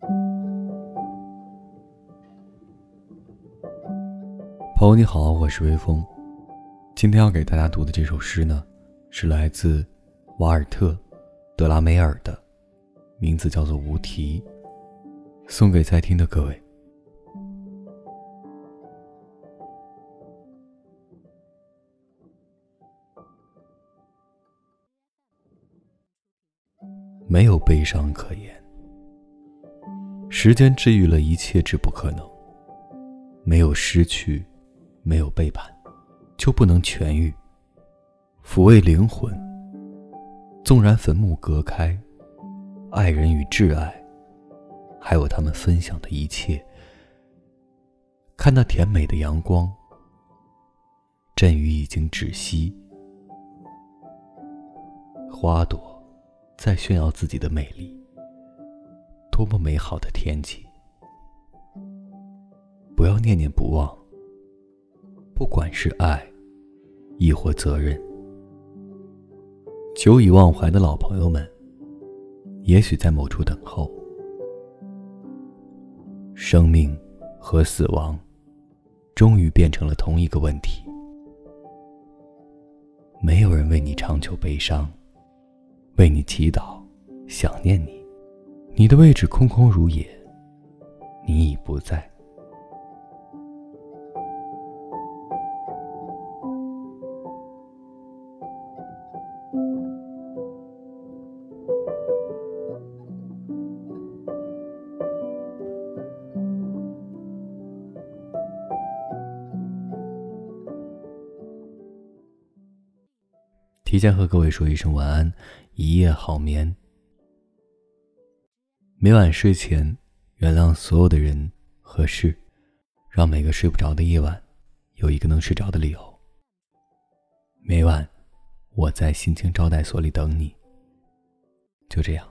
朋友你好，我是微风。今天要给大家读的这首诗呢，是来自瓦尔特·德拉梅尔的，名字叫做《无题》，送给在听的各位。没有悲伤可言，时间治愈了一切之不可能。没有失去。没有背叛，就不能痊愈。抚慰灵魂，纵然坟墓隔开，爱人与挚爱，还有他们分享的一切。看那甜美的阳光，阵雨已经止息，花朵在炫耀自己的美丽。多么美好的天气！不要念念不忘。不管是爱，亦或责任，久已忘怀的老朋友们，也许在某处等候。生命和死亡，终于变成了同一个问题。没有人为你长久悲伤，为你祈祷，想念你。你的位置空空如也，你已不在。提前和各位说一声晚安，一夜好眠。每晚睡前，原谅所有的人和事，让每个睡不着的夜晚，有一个能睡着的理由。每晚，我在心情招待所里等你。就这样。